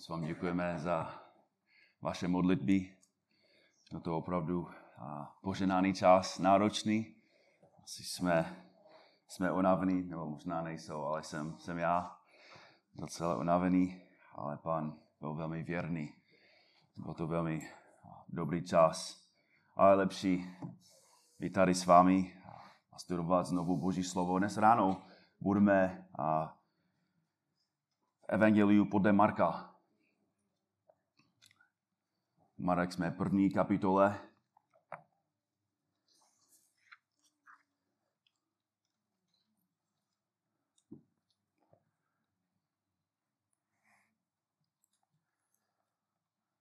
Moc vám děkujeme za vaše modlitby. Je to opravdu poženáný čas, náročný. Asi jsme, jsme unavení, nebo možná nejsou, ale jsem, jsem já docela unavený, ale pan byl velmi věrný. Byl to velmi dobrý čas, ale lepší být tady s vámi a studovat znovu Boží slovo. Dnes ráno budeme a Evangeliu podle Marka. Marek jsme první kapitole.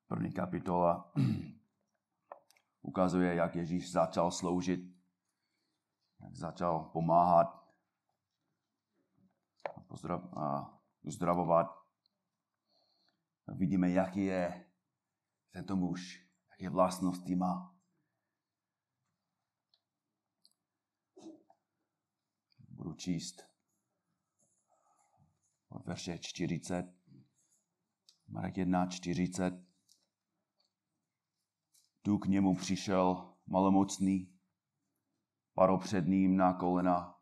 První kapitola ukazuje, jak Ježíš začal sloužit, jak začal pomáhat a uzdravovat. Vidíme, jaký je tento muž, jaké vlastnosti má. Budu číst od verše 40, Marek 1, 40. Tu k němu přišel malomocný, padl před ním na kolena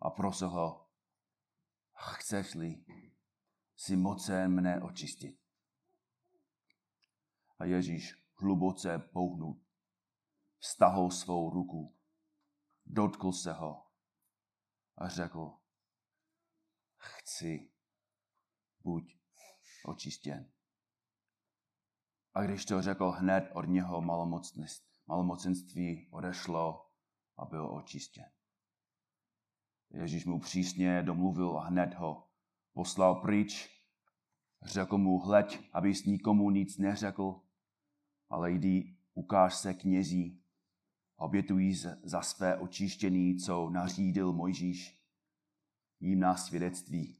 a prosil ho, chceš-li si mocen mne očistit. A Ježíš hluboce pouhnut, vztahl svou ruku, dotkl se ho a řekl, chci, buď očistěn. A když to řekl, hned od něho malomocenství odešlo a byl očištěn. Ježíš mu přísně domluvil a hned ho poslal pryč. Řekl mu, hleď, abys nikomu nic neřekl, ale jdi, ukáž se knězí, obětují za své očištění, co nařídil Mojžíš, jím na svědectví.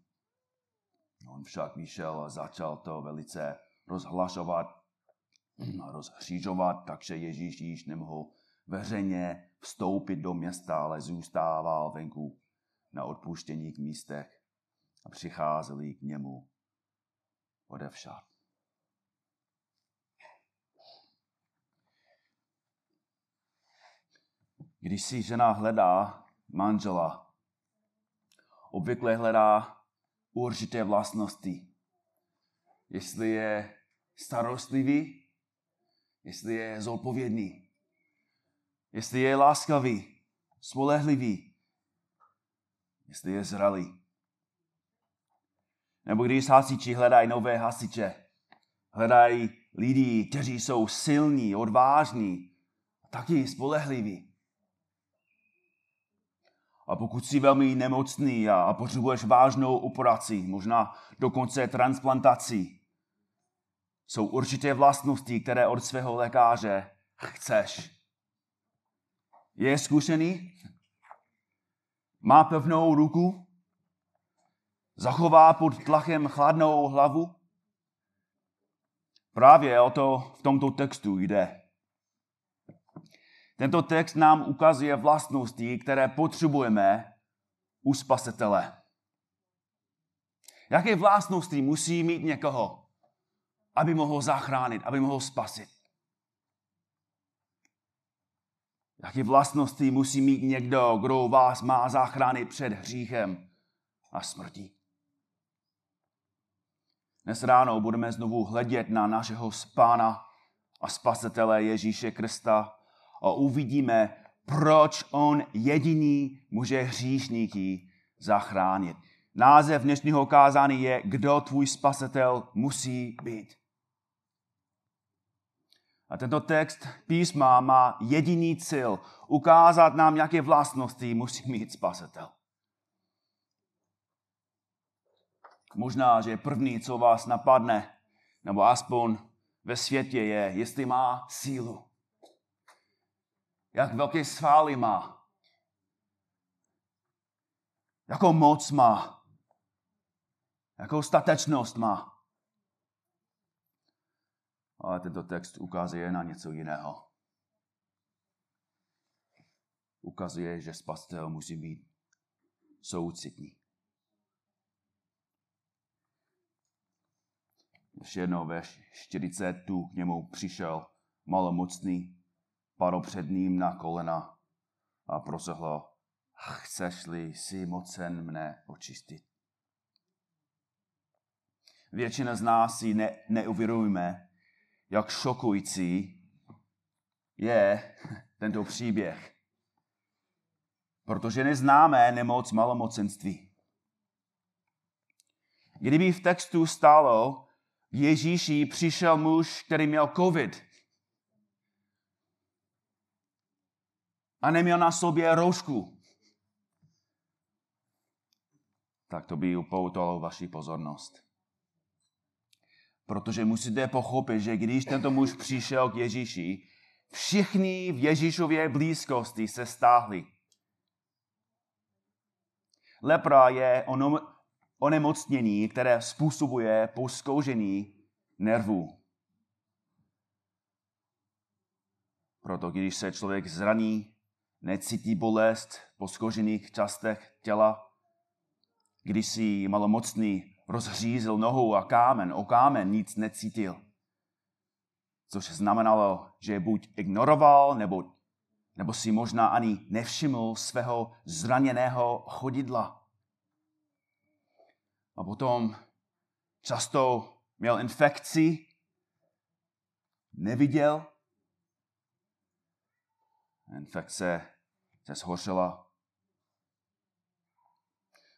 On však vyšel a začal to velice rozhlašovat a rozhřížovat, takže Ježíš již nemohl veřejně vstoupit do města, ale zůstával venku na odpuštění k místech a přicházeli k němu odevšad. Když si žena hledá manžela, obvykle hledá určité vlastnosti. Jestli je starostlivý, jestli je zodpovědný, jestli je láskavý, spolehlivý, jestli je zralý. Nebo když hasiči hledají nové hasiče, hledají lidi, kteří jsou silní, odvážní, taky spolehliví. A pokud jsi velmi nemocný a, potřebuješ vážnou operaci, možná dokonce transplantaci, jsou určité vlastnosti, které od svého lékaře chceš. Je zkušený? Má pevnou ruku? Zachová pod tlakem chladnou hlavu? Právě o to v tomto textu jde. Tento text nám ukazuje vlastnosti, které potřebujeme u spasitele. Jaké vlastnosti musí mít někoho, aby mohl zachránit, aby mohl spasit? Jaké vlastnosti musí mít někdo, kdo vás má zachránit před hříchem a smrtí? Dnes ráno budeme znovu hledět na našeho spána a spasitele Ježíše Krista, a uvidíme, proč on jediný může hříšníky zachránit. Název dnešního kázání je, kdo tvůj spasitel musí být. A tento text písma má jediný cíl, ukázat nám, jaké vlastnosti musí mít spasitel. Možná, že první, co vás napadne, nebo aspoň ve světě je, jestli má sílu jak velké svaly má, jakou moc má, jakou statečnost má. Ale tento text ukazuje na něco jiného. Ukazuje, že spasitel musí být soucitný. Ještě jednou ve 40 tu k němu přišel malomocný, padl před ním na kolena a prosil chceš-li si mocen mne očistit. Většina z nás si ne, neuvědomujeme, jak šokující je tento příběh. Protože neznáme nemoc malomocenství. Kdyby v textu stálo, Ježíši přišel muž, který měl covid a neměl na sobě roušku, tak to by upoutalo vaši pozornost. Protože musíte pochopit, že když tento muž přišel k Ježíši, všichni v Ježíšově blízkosti se stáhli. Lepra je onemocnění, které způsobuje poskoužení nervů. Proto když se člověk zraní, necítí bolest v poskožených částech těla, když si malomocný rozhřízl nohu a kámen, o kámen nic necítil. Což znamenalo, že buď ignoroval, nebo, nebo si možná ani nevšiml svého zraněného chodidla. A potom často měl infekci, neviděl. Infekce se zhoršila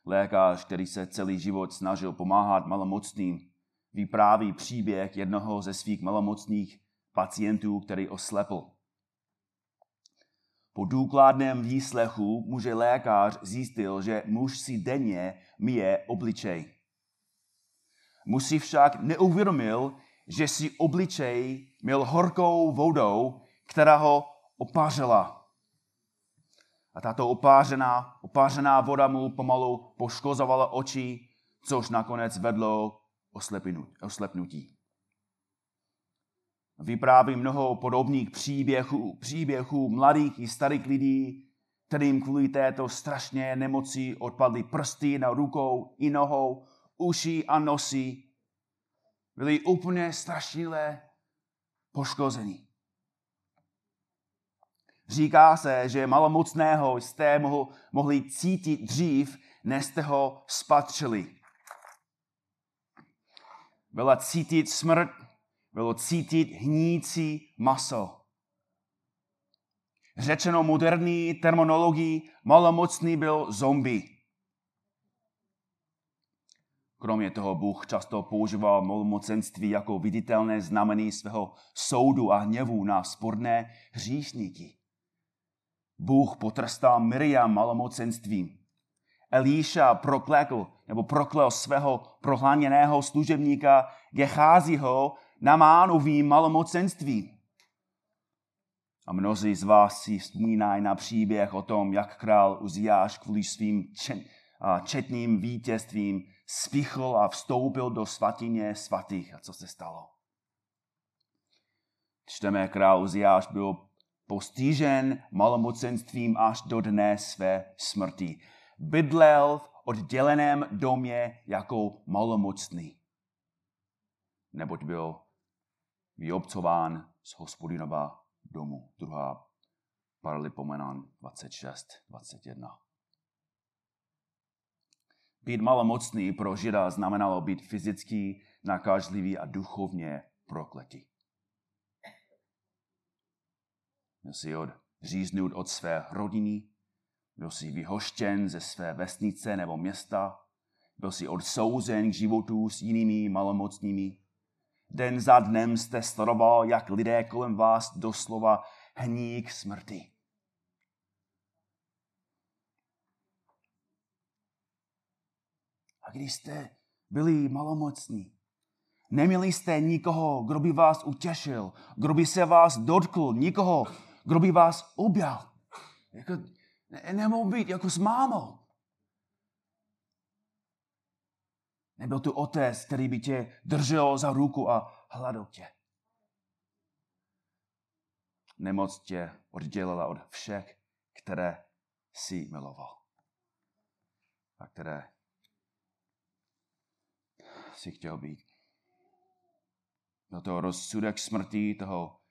Lékař, který se celý život snažil pomáhat malomocným, vypráví příběh jednoho ze svých malomocných pacientů, který oslepl. Po důkladném výslechu může lékař zjistil, že muž si denně myje obličej. Muž si však neuvědomil, že si obličej měl horkou vodou, která ho opářila. A tato opářená, opářená voda mu pomalu poškozovala oči, což nakonec vedlo oslepnutí. Vypráví mnoho podobných příběhů, příběhů mladých i starých lidí, kterým kvůli této strašné nemoci odpadly prsty na rukou i nohou, uši a nosy. Byli úplně strašně poškození. Říká se, že malomocného jste mohli cítit dřív, než jste ho spatřili. Byla cítit smrt, bylo cítit hnící maso. Řečeno moderní terminologii, malomocný byl zombie. Kromě toho Bůh často používal malomocenství jako viditelné znamení svého soudu a hněvu na sporné hříšníky. Bůh potrestal Miriam malomocenstvím. Elíša proklekl nebo proklel svého prohláněného služebníka Gecháziho Namánovým malomocenstvím. A mnozí z vás si vzpomínají na příběh o tom, jak král Uziáš kvůli svým četným vítězstvím spichl a vstoupil do svatyně svatých. A co se stalo? Čteme, král Uziáš byl postižen malomocenstvím až do dne své smrti. Bydlel v odděleném domě jako malomocný. Neboť byl vyobcován z hospodinova domu. Druhá Paralipomenan 26, 21. Být malomocný pro Žida znamenalo být fyzicky nakažlivý a duchovně prokletý. Byl si odříznut od své rodiny, byl si vyhoštěn ze své vesnice nebo města, byl si odsouzen k životu s jinými malomocnými. Den za dnem jste sledoval, jak lidé kolem vás doslova hní k smrti. A když jste byli malomocní, neměli jste nikoho, kdo by vás utěšil, kdo by se vás dotkl, nikoho, kdo by vás objal. Jako, ne, nemohl být jako s mámou. Nebyl tu otec, který by tě držel za ruku a hladil tě. Nemoc tě oddělila od všech, které si miloval. A které si chtěl být. Byl to rozsudek smrti toho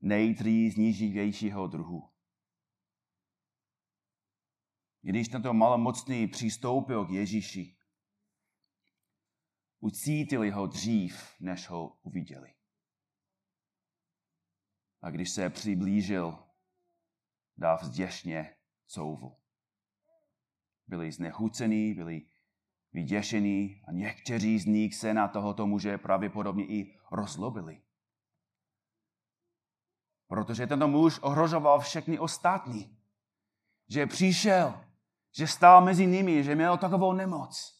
nejtrýzniživějšího druhu. Když tento malomocný přistoupil k Ježíši, ucítili ho dřív, než ho uviděli. A když se přiblížil, dal zděšně couvu. Byli znechucení, byli vyděšení a někteří z nich se na tohoto muže pravděpodobně i rozlobili. Protože tento muž ohrožoval všechny ostatní. Že přišel, že stál mezi nimi, že měl takovou nemoc.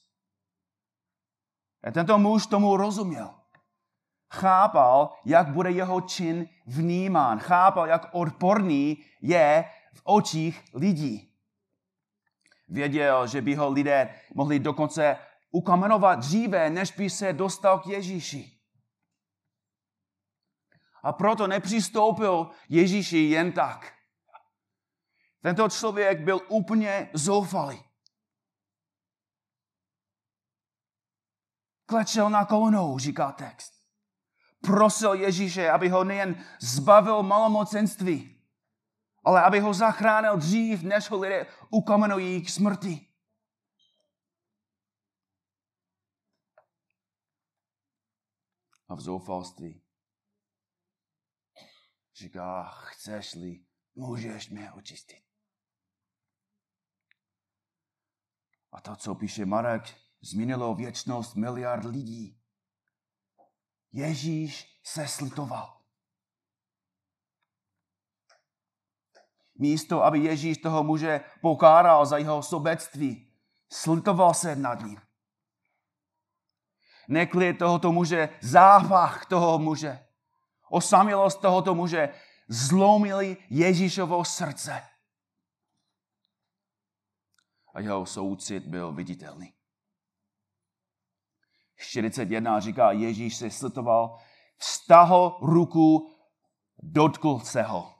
A tento muž tomu rozuměl. Chápal, jak bude jeho čin vnímán. Chápal, jak odporný je v očích lidí. Věděl, že by ho lidé mohli dokonce ukamenovat dříve, než by se dostal k Ježíši. A proto nepřistoupil Ježíši jen tak. Tento člověk byl úplně zoufalý. Klečel na kolonou, říká text. Prosil Ježíše, aby ho nejen zbavil malomocenství, ale aby ho zachránil dřív, než ho lidé ukamenují k smrti. A v zoufalství říká, chceš-li, můžeš mě očistit. A to, co píše Marek, zmínilo věčnost miliard lidí. Ježíš se slitoval. Místo, aby Ježíš toho muže pokáral za jeho sobectví, slitoval se nad ním. Neklid tohoto muže, zápach toho muže, osamělost tohoto muže zlomili Ježíšovo srdce. A jeho soucit byl viditelný. 41 říká, Ježíš se slitoval, vztahl ruku, dotkl se ho.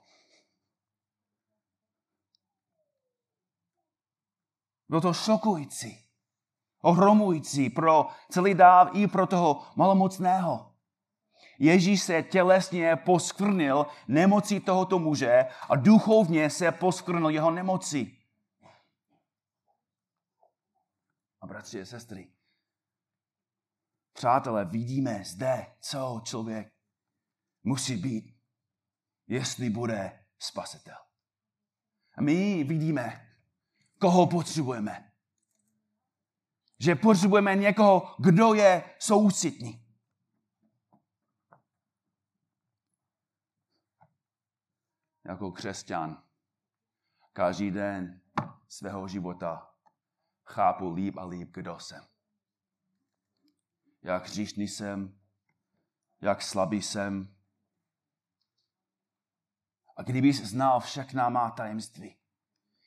Bylo to šokující, ohromující pro celý dáv i pro toho malomocného. Ježíš se tělesně poskvrnil nemocí tohoto muže a duchovně se poskvrnil jeho nemoci. A bratři a sestry, přátelé, vidíme zde, co člověk musí být, jestli bude spasitel. A my vidíme, koho potřebujeme. Že potřebujeme někoho, kdo je soucitný. Jako křesťan každý den svého života chápu líp a líp, kdo jsem. Jak hříšný jsem, jak slabý jsem. A kdybys znal všechna má tajemství,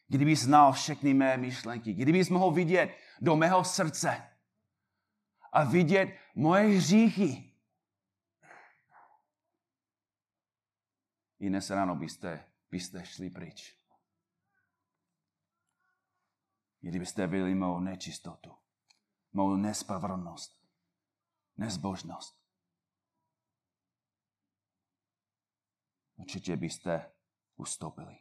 kdybys znal všechny mé myšlenky, kdybys mohl vidět do mého srdce a vidět moje hříchy, i dnes ráno byste, byste šli pryč. Kdybyste byli mou nečistotu, mou nespravedlnost, nezbožnost. Určitě byste ustoupili.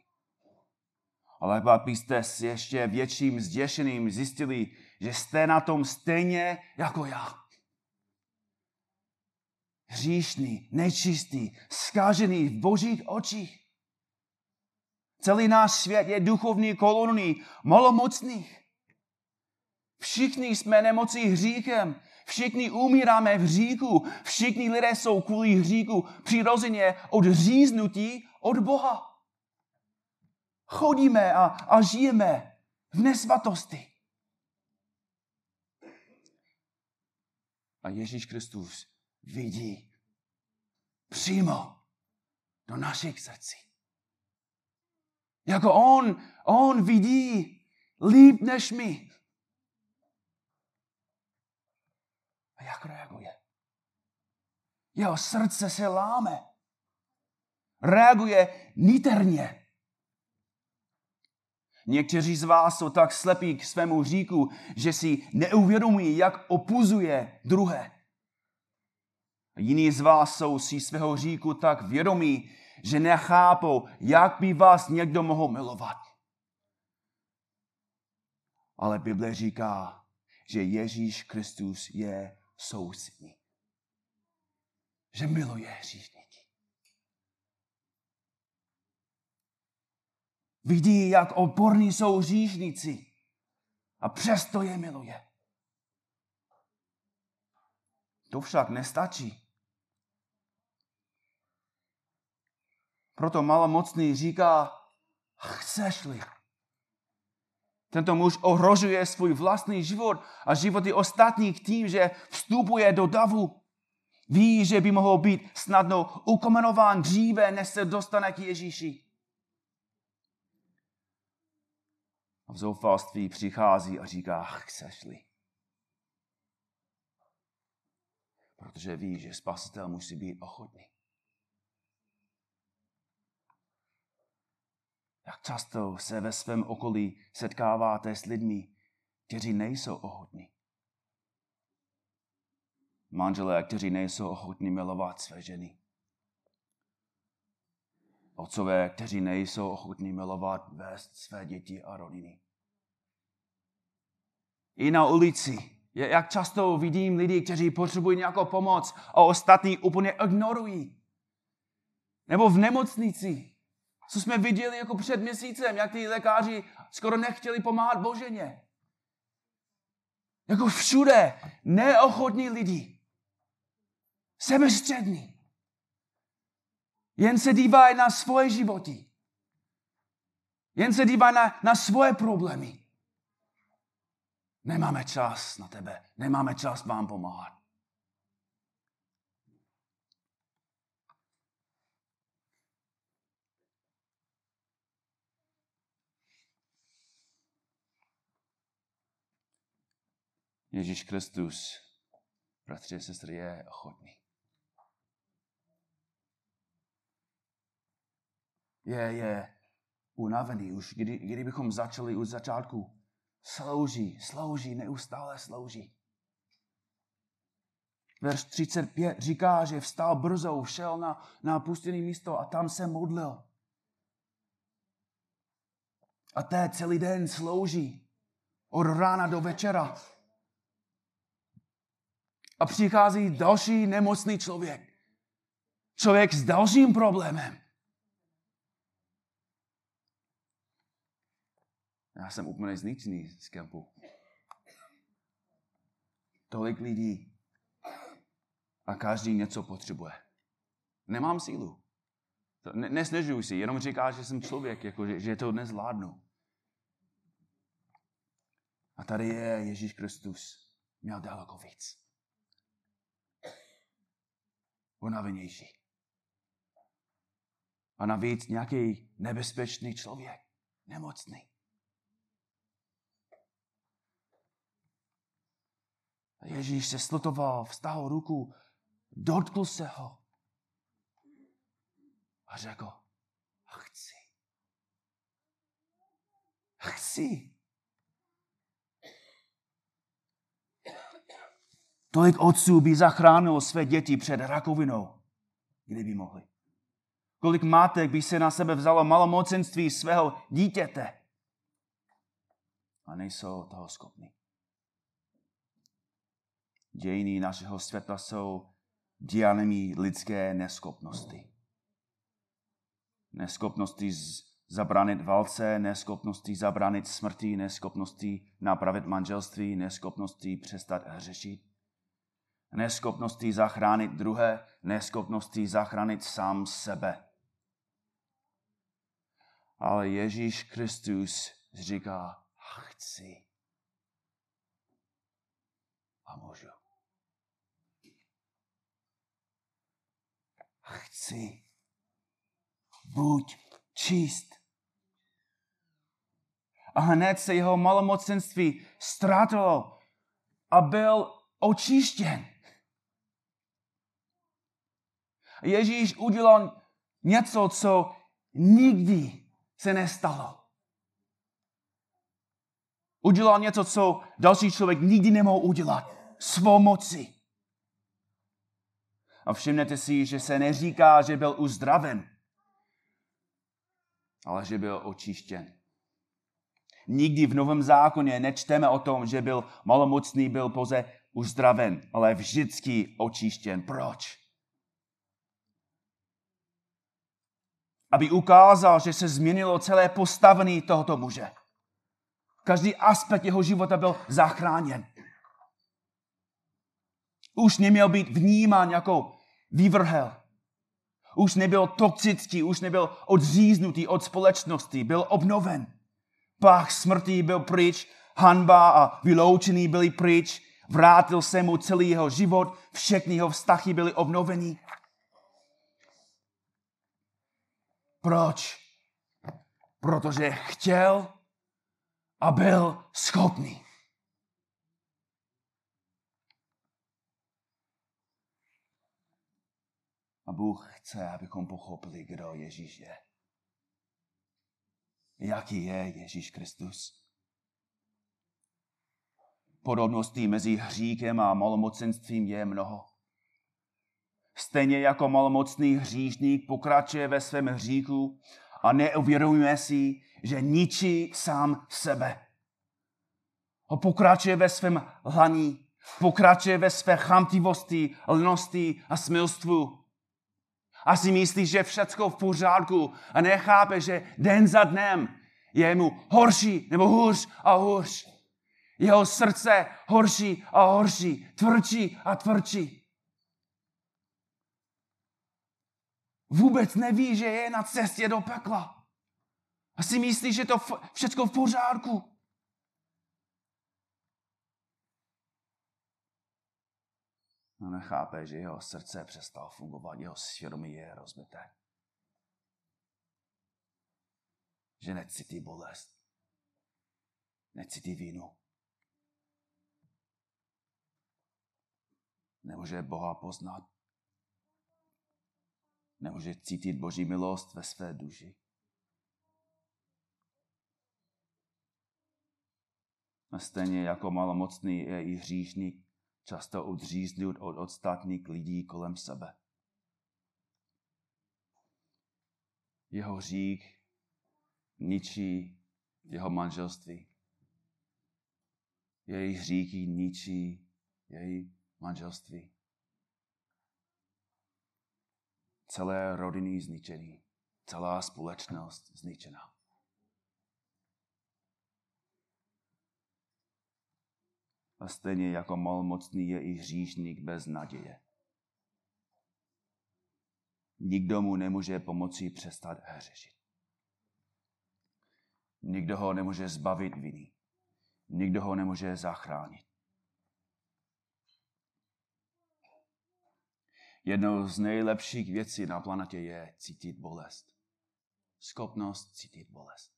Ale pak byste s ještě větším zděšením zjistili, že jste na tom stejně jako já. Hříšný, nečistý, zkážený v božích očích. Celý náš svět je duchovní kolonii malomocných. Všichni jsme nemocí hříchem. Všichni umíráme v hříchu. Všichni lidé jsou kvůli hříchu přirozeně odříznutí od Boha. Chodíme a, a žijeme v nesvatosti. A Ježíš Kristus vidí přímo do našich srdcí. Jako on, on vidí líp než my. A jak reaguje? Jeho srdce se láme. Reaguje niterně. Někteří z vás jsou tak slepí k svému říku, že si neuvědomují, jak opuzuje druhé. Jiní z vás jsou si svého říku tak vědomí, že nechápou, jak by vás někdo mohl milovat. Ale Bible říká, že Ježíš Kristus je soucitný. Že miluje hříšníky. Vidí, jak oporní jsou hříšníci a přesto je miluje. To však nestačí. Proto malomocný říká, chceš-li. Tento muž ohrožuje svůj vlastní život a životy ostatních tím, že vstupuje do davu. Ví, že by mohl být snadno ukomenován dříve, než se dostane k Ježíši. A v zoufalství přichází a říká, chceš-li. Protože ví, že spasitel musí být ochotný. Jak často se ve svém okolí setkáváte s lidmi, kteří nejsou ochotní. Manželé, kteří nejsou ochotní milovat své ženy. Otcové, kteří nejsou ochotní milovat vést své děti a rodiny. I na ulici, jak často vidím lidi, kteří potřebují nějakou pomoc a ostatní úplně ignorují. Nebo v nemocnici, co jsme viděli jako před měsícem, jak ty lékaři skoro nechtěli pomáhat Boženě. Jako všude neochotní lidi. Sebestřední. Jen se dívají na svoje životy. Jen se dívají na, na svoje problémy. Nemáme čas na tebe. Nemáme čas vám pomáhat. Ježíš Kristus, bratři a sestry, je ochotný. Je, je unavený už, kdy, kdybychom začali od začátku. Slouží, slouží, neustále slouží. Verš 35 říká, že vstal brzo, šel na, na pustěné místo a tam se modlil. A té celý den slouží. Od rána do večera. A přichází další nemocný člověk. Člověk s dalším problémem. Já jsem úplně zničený z kempu. Tolik lidí a každý něco potřebuje. Nemám sílu. Ne, nesnežuji si, jenom říká, že jsem člověk, jako, že, že to nezvládnu. A tady je Ježíš Kristus. Měl daleko víc unavenější. A navíc nějaký nebezpečný člověk, nemocný. Ježíš se slutoval, vstal ruku, dotkl se ho a řekl, chci. Chci. Tolik otců by zachránilo své děti před rakovinou, kdyby mohli. Kolik mátek by se na sebe vzalo malomocenství svého dítěte a nejsou toho schopni. Dějiny našeho světa jsou dějanými lidské neschopnosti. Neschopnosti zabránit válce, neschopnosti zabránit smrti, neschopnosti napravit manželství, neschopnosti přestat hřešit neschopností zachránit druhé, neschopností zachránit sám sebe. Ale Ježíš Kristus říká, chci a můžu. Chci. Buď čist. A hned se jeho malomocenství ztratilo a byl očištěn. Ježíš udělal něco, co nikdy se nestalo. Udělal něco, co další člověk nikdy nemohl udělat. Svou moci. A všimnete si, že se neříká, že byl uzdraven, ale že byl očištěn. Nikdy v Novém zákoně nečteme o tom, že byl malomocný, byl pouze uzdraven, ale vždycky očištěn. Proč? Aby ukázal, že se změnilo celé postavení tohoto muže. Každý aspekt jeho života byl zachráněn. Už neměl být vnímán jako vývrhel. Už nebyl toxický, už nebyl odříznutý od společnosti, byl obnoven. Pách smrti byl pryč, hanba a vyloučený byli pryč, vrátil se mu celý jeho život, všechny jeho vztahy byly obnoveny. Proč? Protože chtěl a byl schopný. A Bůh chce, abychom pochopili, kdo Ježíš je. Jaký je Ježíš Kristus. Podobností mezi hříkem a malomocenstvím je mnoho. Stejně jako malomocný hříšník pokračuje ve svém hříku a neuvědomuje si, že ničí sám sebe. A pokračuje ve svém hlaní, pokračuje ve své chamtivosti, lnosti a smilstvu a si myslí, že všechno v pořádku a nechápe, že den za dnem je mu horší nebo hůř a hůř. Jeho srdce horší a horší, tvrdší a tvrdší. Vůbec neví, že je na cestě do pekla. A si myslí, že to všechno v pořádku. No nechápe, že jeho srdce přestalo fungovat, jeho svědomí je rozbité. Že necítí bolest. Necítí vínu. Nemůže Boha poznat. Nemůže cítit Boží milost ve své duši. A stejně jako malomocný je i hříšník, často odříznut od ostatních lidí kolem sebe. Jeho hřích ničí jeho manželství. Její hříchy ničí její manželství. Celé rodiny zničený, celá společnost zničená. a stejně jako malmocný je i hříšník bez naděje. Nikdo mu nemůže pomoci přestat hřešit. Nikdo ho nemůže zbavit viny. Nikdo ho nemůže zachránit. Jednou z nejlepších věcí na planetě je cítit bolest. Schopnost cítit bolest.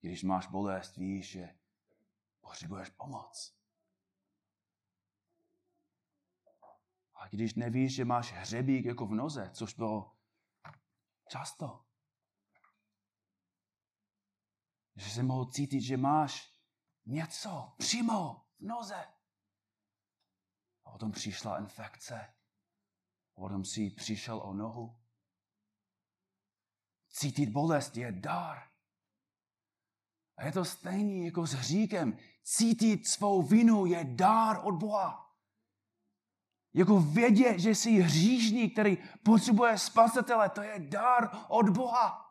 Když máš bolest, víš, že potřebuješ pomoc. A když nevíš, že máš hřebík jako v noze, což bylo často, že se mohl cítit, že máš něco přímo v noze. A potom přišla infekce. A potom si přišel o nohu. Cítit bolest je dar. A je to stejný jako s hříkem. Cítit svou vinu je dár od Boha. Jako vědět, že jsi hříšník, který potřebuje spasitele, to je dár od Boha.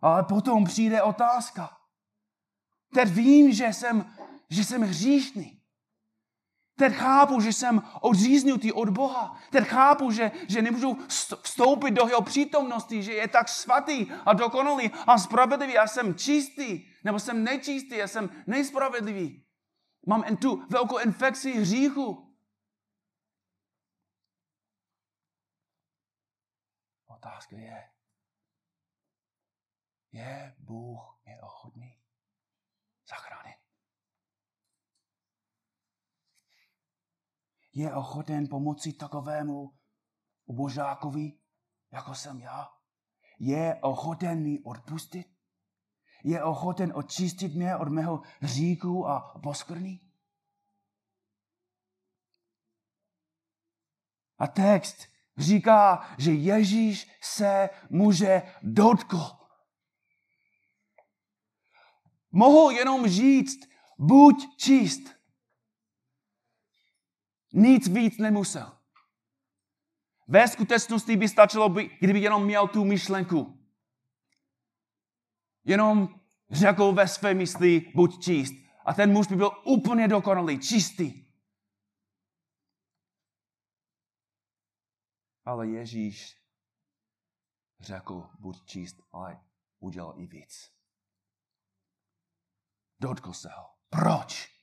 Ale potom přijde otázka. Teď vím, že jsem, že jsem hříšný. Teď chápu, že jsem odříznutý od Boha. Teď chápu, že, že nemůžu vstoupit do jeho přítomnosti, že je tak svatý a dokonalý a spravedlivý. Já jsem čistý, nebo jsem nečistý, já jsem nejspravedlivý. Mám tu velkou infekci hříchu. Otázka je, je Bůh mě ochotný zachránit? Je ochoten pomoci takovému ubožákovi, jako jsem já? Je ochoten mi odpustit? je ochoten očistit mě od mého hříku a poskvrný? A text říká, že Ježíš se může dotkl. Mohl jenom říct, buď čist. Nic víc nemusel. Ve skutečnosti by stačilo, by, kdyby jenom měl tu myšlenku. Jenom řekl ve své mysli, buď čist. A ten muž by byl úplně dokonalý, čistý. Ale Ježíš řekl, buď čist, ale udělal i víc. Dotkl se ho. Proč?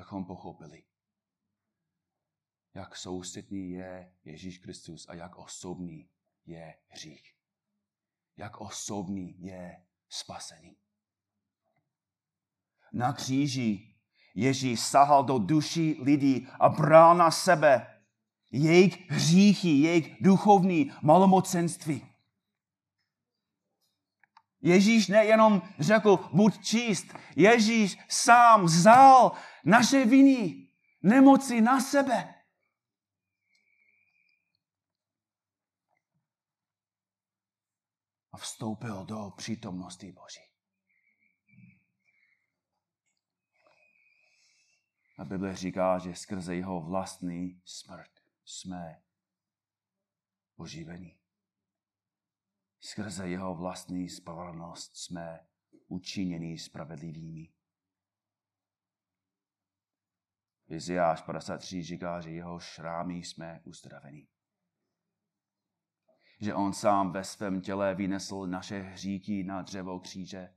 Abychom pochopili, jak sousedný je Ježíš Kristus a jak osobný je hřích. Jak osobný je spasený. Na kříži Ježíš sahal do duší lidí a bral na sebe jejich hříchy, jejich duchovní malomocenství. Ježíš nejenom řekl, buď čist, Ježíš sám vzal naše viny, nemoci na sebe. A vstoupil do přítomnosti Boží. A Bible říká, že skrze jeho vlastní smrt jsme oživení. Skrze jeho vlastní spravedlnost jsme učiněni spravedlivými. Izajáš 53 říká, že jeho šrámy jsme uzdraveni. Že on sám ve svém těle vynesl naše hříky na dřevo kříže,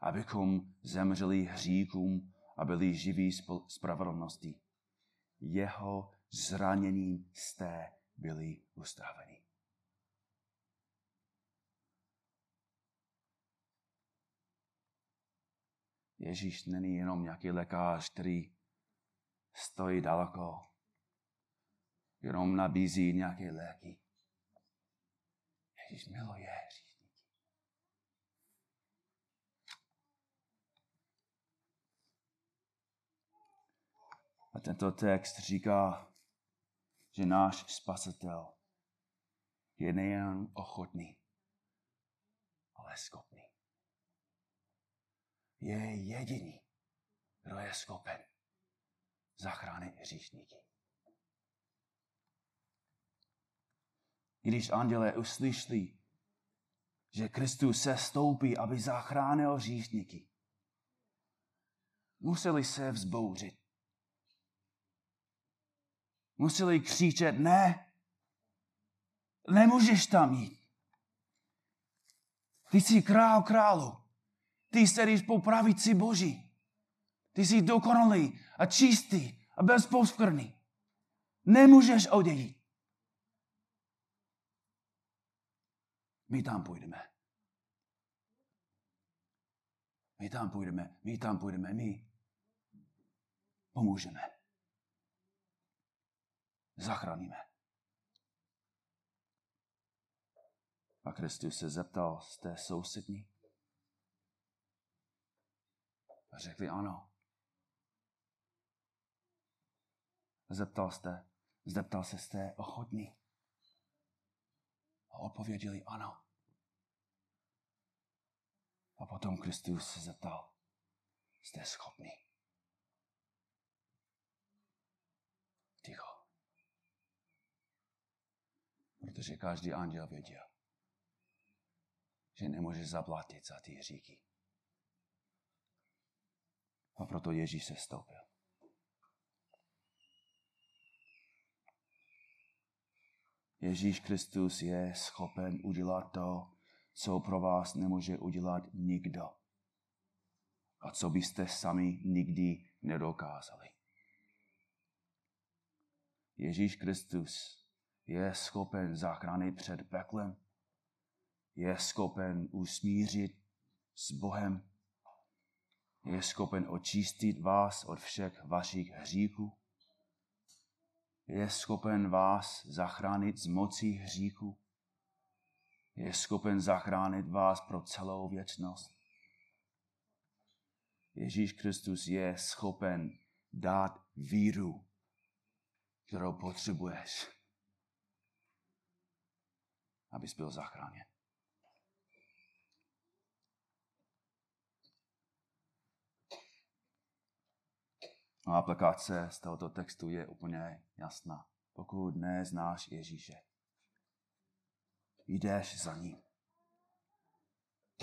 abychom zemřeli hříkům a byli živí spravedlnosti. Jeho zraněním jste byli uzdraveni. Ježíš není jenom nějaký lékař, který stojí daleko, jenom nabízí nějaké léky. Ježíš miluje hříšníky. A tento text říká, že náš spasitel je nejen ochotný, ale schopný je jediný, kdo je schopen zachránit hříšníky. Když andělé uslyšeli, že Kristus se stoupí, aby zachránil hříšníky, museli se vzbouřit. Museli křičet, ne, nemůžeš tam jít. Ty jsi král králu. Ty sedíš po pravici Boží. Ty jsi dokonalý a čistý a bezposkrný. Nemůžeš odejít. My tam půjdeme. My tam půjdeme, my tam půjdeme, my pomůžeme. Zachráníme. A Kristus se zeptal, jste sousední? A řekli ano. Zeptal jste, zeptal se jste ochotní. A odpověděli ano. A potom Kristus se zeptal, jste schopni. Ticho. Protože každý anděl věděl, že nemůže zaplatit za ty hříky. A proto Ježíš se stoupil. Ježíš Kristus je schopen udělat to, co pro vás nemůže udělat nikdo. A co byste sami nikdy nedokázali. Ježíš Kristus je schopen zachránit před peklem, je schopen usmířit s Bohem, je schopen očistit vás od všech vašich hříků. Je schopen vás zachránit z moci hříku. Je schopen zachránit vás pro celou věčnost. Ježíš Kristus je schopen dát víru, kterou potřebuješ, abys byl zachráněn. A aplikace z tohoto textu je úplně jasná. Pokud neznáš Ježíše, jdeš za ním.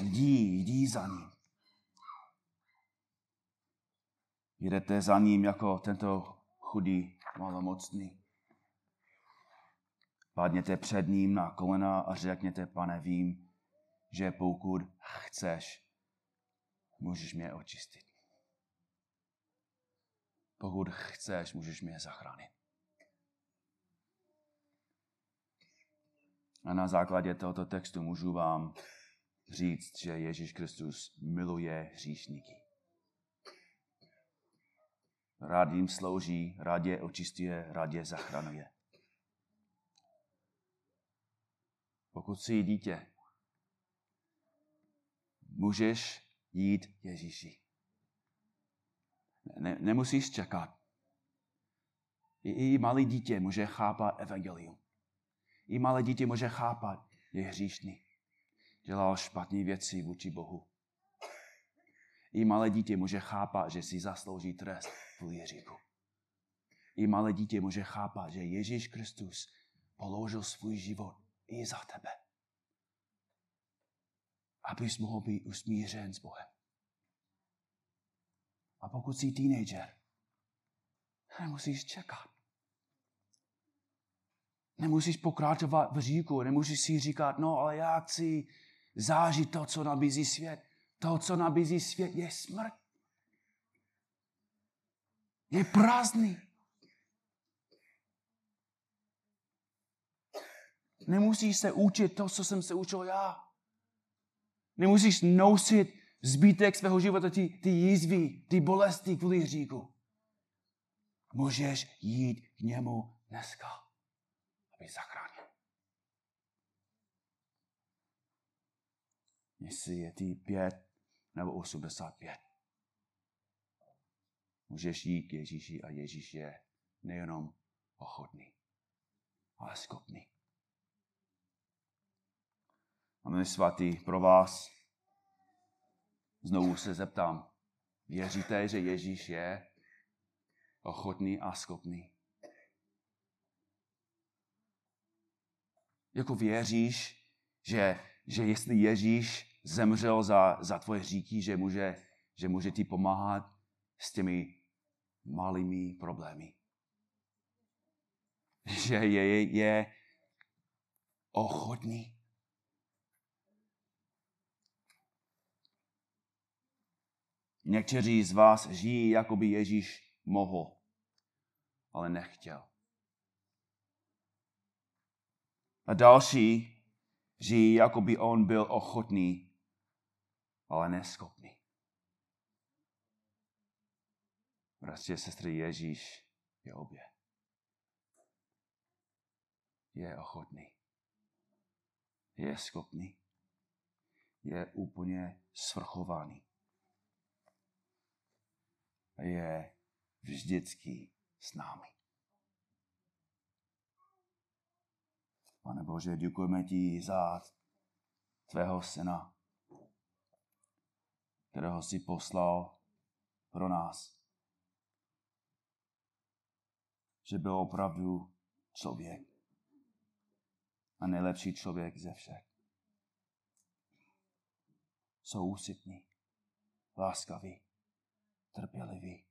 Jdi, jdi za ním. Jdete za ním jako tento chudý, malomocný. Padněte před ním na kolena a řekněte, pane, vím, že pokud chceš, můžeš mě očistit. Pokud chceš, můžeš mě zachránit. A na základě tohoto textu můžu vám říct, že Ježíš Kristus miluje hříšníky. Rád jim slouží, rád je očistuje, rád je zachraňuje. Pokud jsi dítě, můžeš jít Ježíši. Ne, nemusíš čekat. I, I malé dítě může chápat evangelium. I malé dítě může chápat, je hříšný. Dělal špatné věci vůči Bohu. I malé dítě může chápat, že si zaslouží trest kvůli Ježíku. I malé dítě může chápat, že Ježíš Kristus položil svůj život i za tebe. Abys mohl být usmířen s Bohem. A pokud jsi teenager, nemusíš čekat. Nemusíš pokračovat v říku, nemusíš si říkat, no ale já chci zážit to, co nabízí svět. To, co nabízí svět, je smrt. Je prázdný. Nemusíš se učit to, co jsem se učil já. Nemusíš nosit zbytek svého života ty, ty jízvy, ty bolesti kvůli hříku. Můžeš jít k němu dneska, aby zachránil. Jestli je ty pět nebo 85. Můžeš jít k Ježíši a Ježíš je nejenom ochotný, ale schopný. Máme svatý pro vás. Znovu se zeptám. Věříte, že Ježíš je ochotný a schopný? Jako věříš, že, že jestli Ježíš zemřel za, za tvoje říky, že může, že může ti pomáhat s těmi malými problémy. Že je, je ochotný. Někteří z vás žijí, jako by Ježíš mohl, ale nechtěl. A další žijí, jako by on byl ochotný, ale neschopný. Bratři sestry, Ježíš je obě. Je ochotný. Je schopný. Je úplně svrchovaný. Je vždycky s námi. Pane Bože, děkujeme ti za tvého syna, kterého si poslal pro nás. Že byl opravdu člověk. A nejlepší člověk ze všech. Soucitný, láskavý, trpělivý.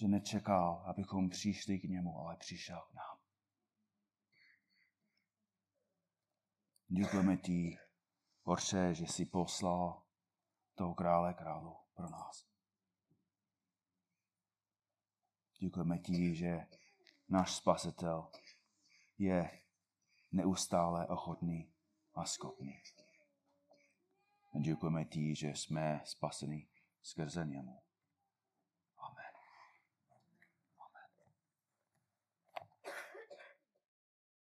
Že nečekal, abychom přišli k němu, ale přišel k nám. Děkujeme ti, Otče, že jsi poslal toho krále králu pro nás. Děkujeme ti, že náš spasitel je neustále ochotný a schopný. A děkujeme ti, že jsme spaseni skrze němu.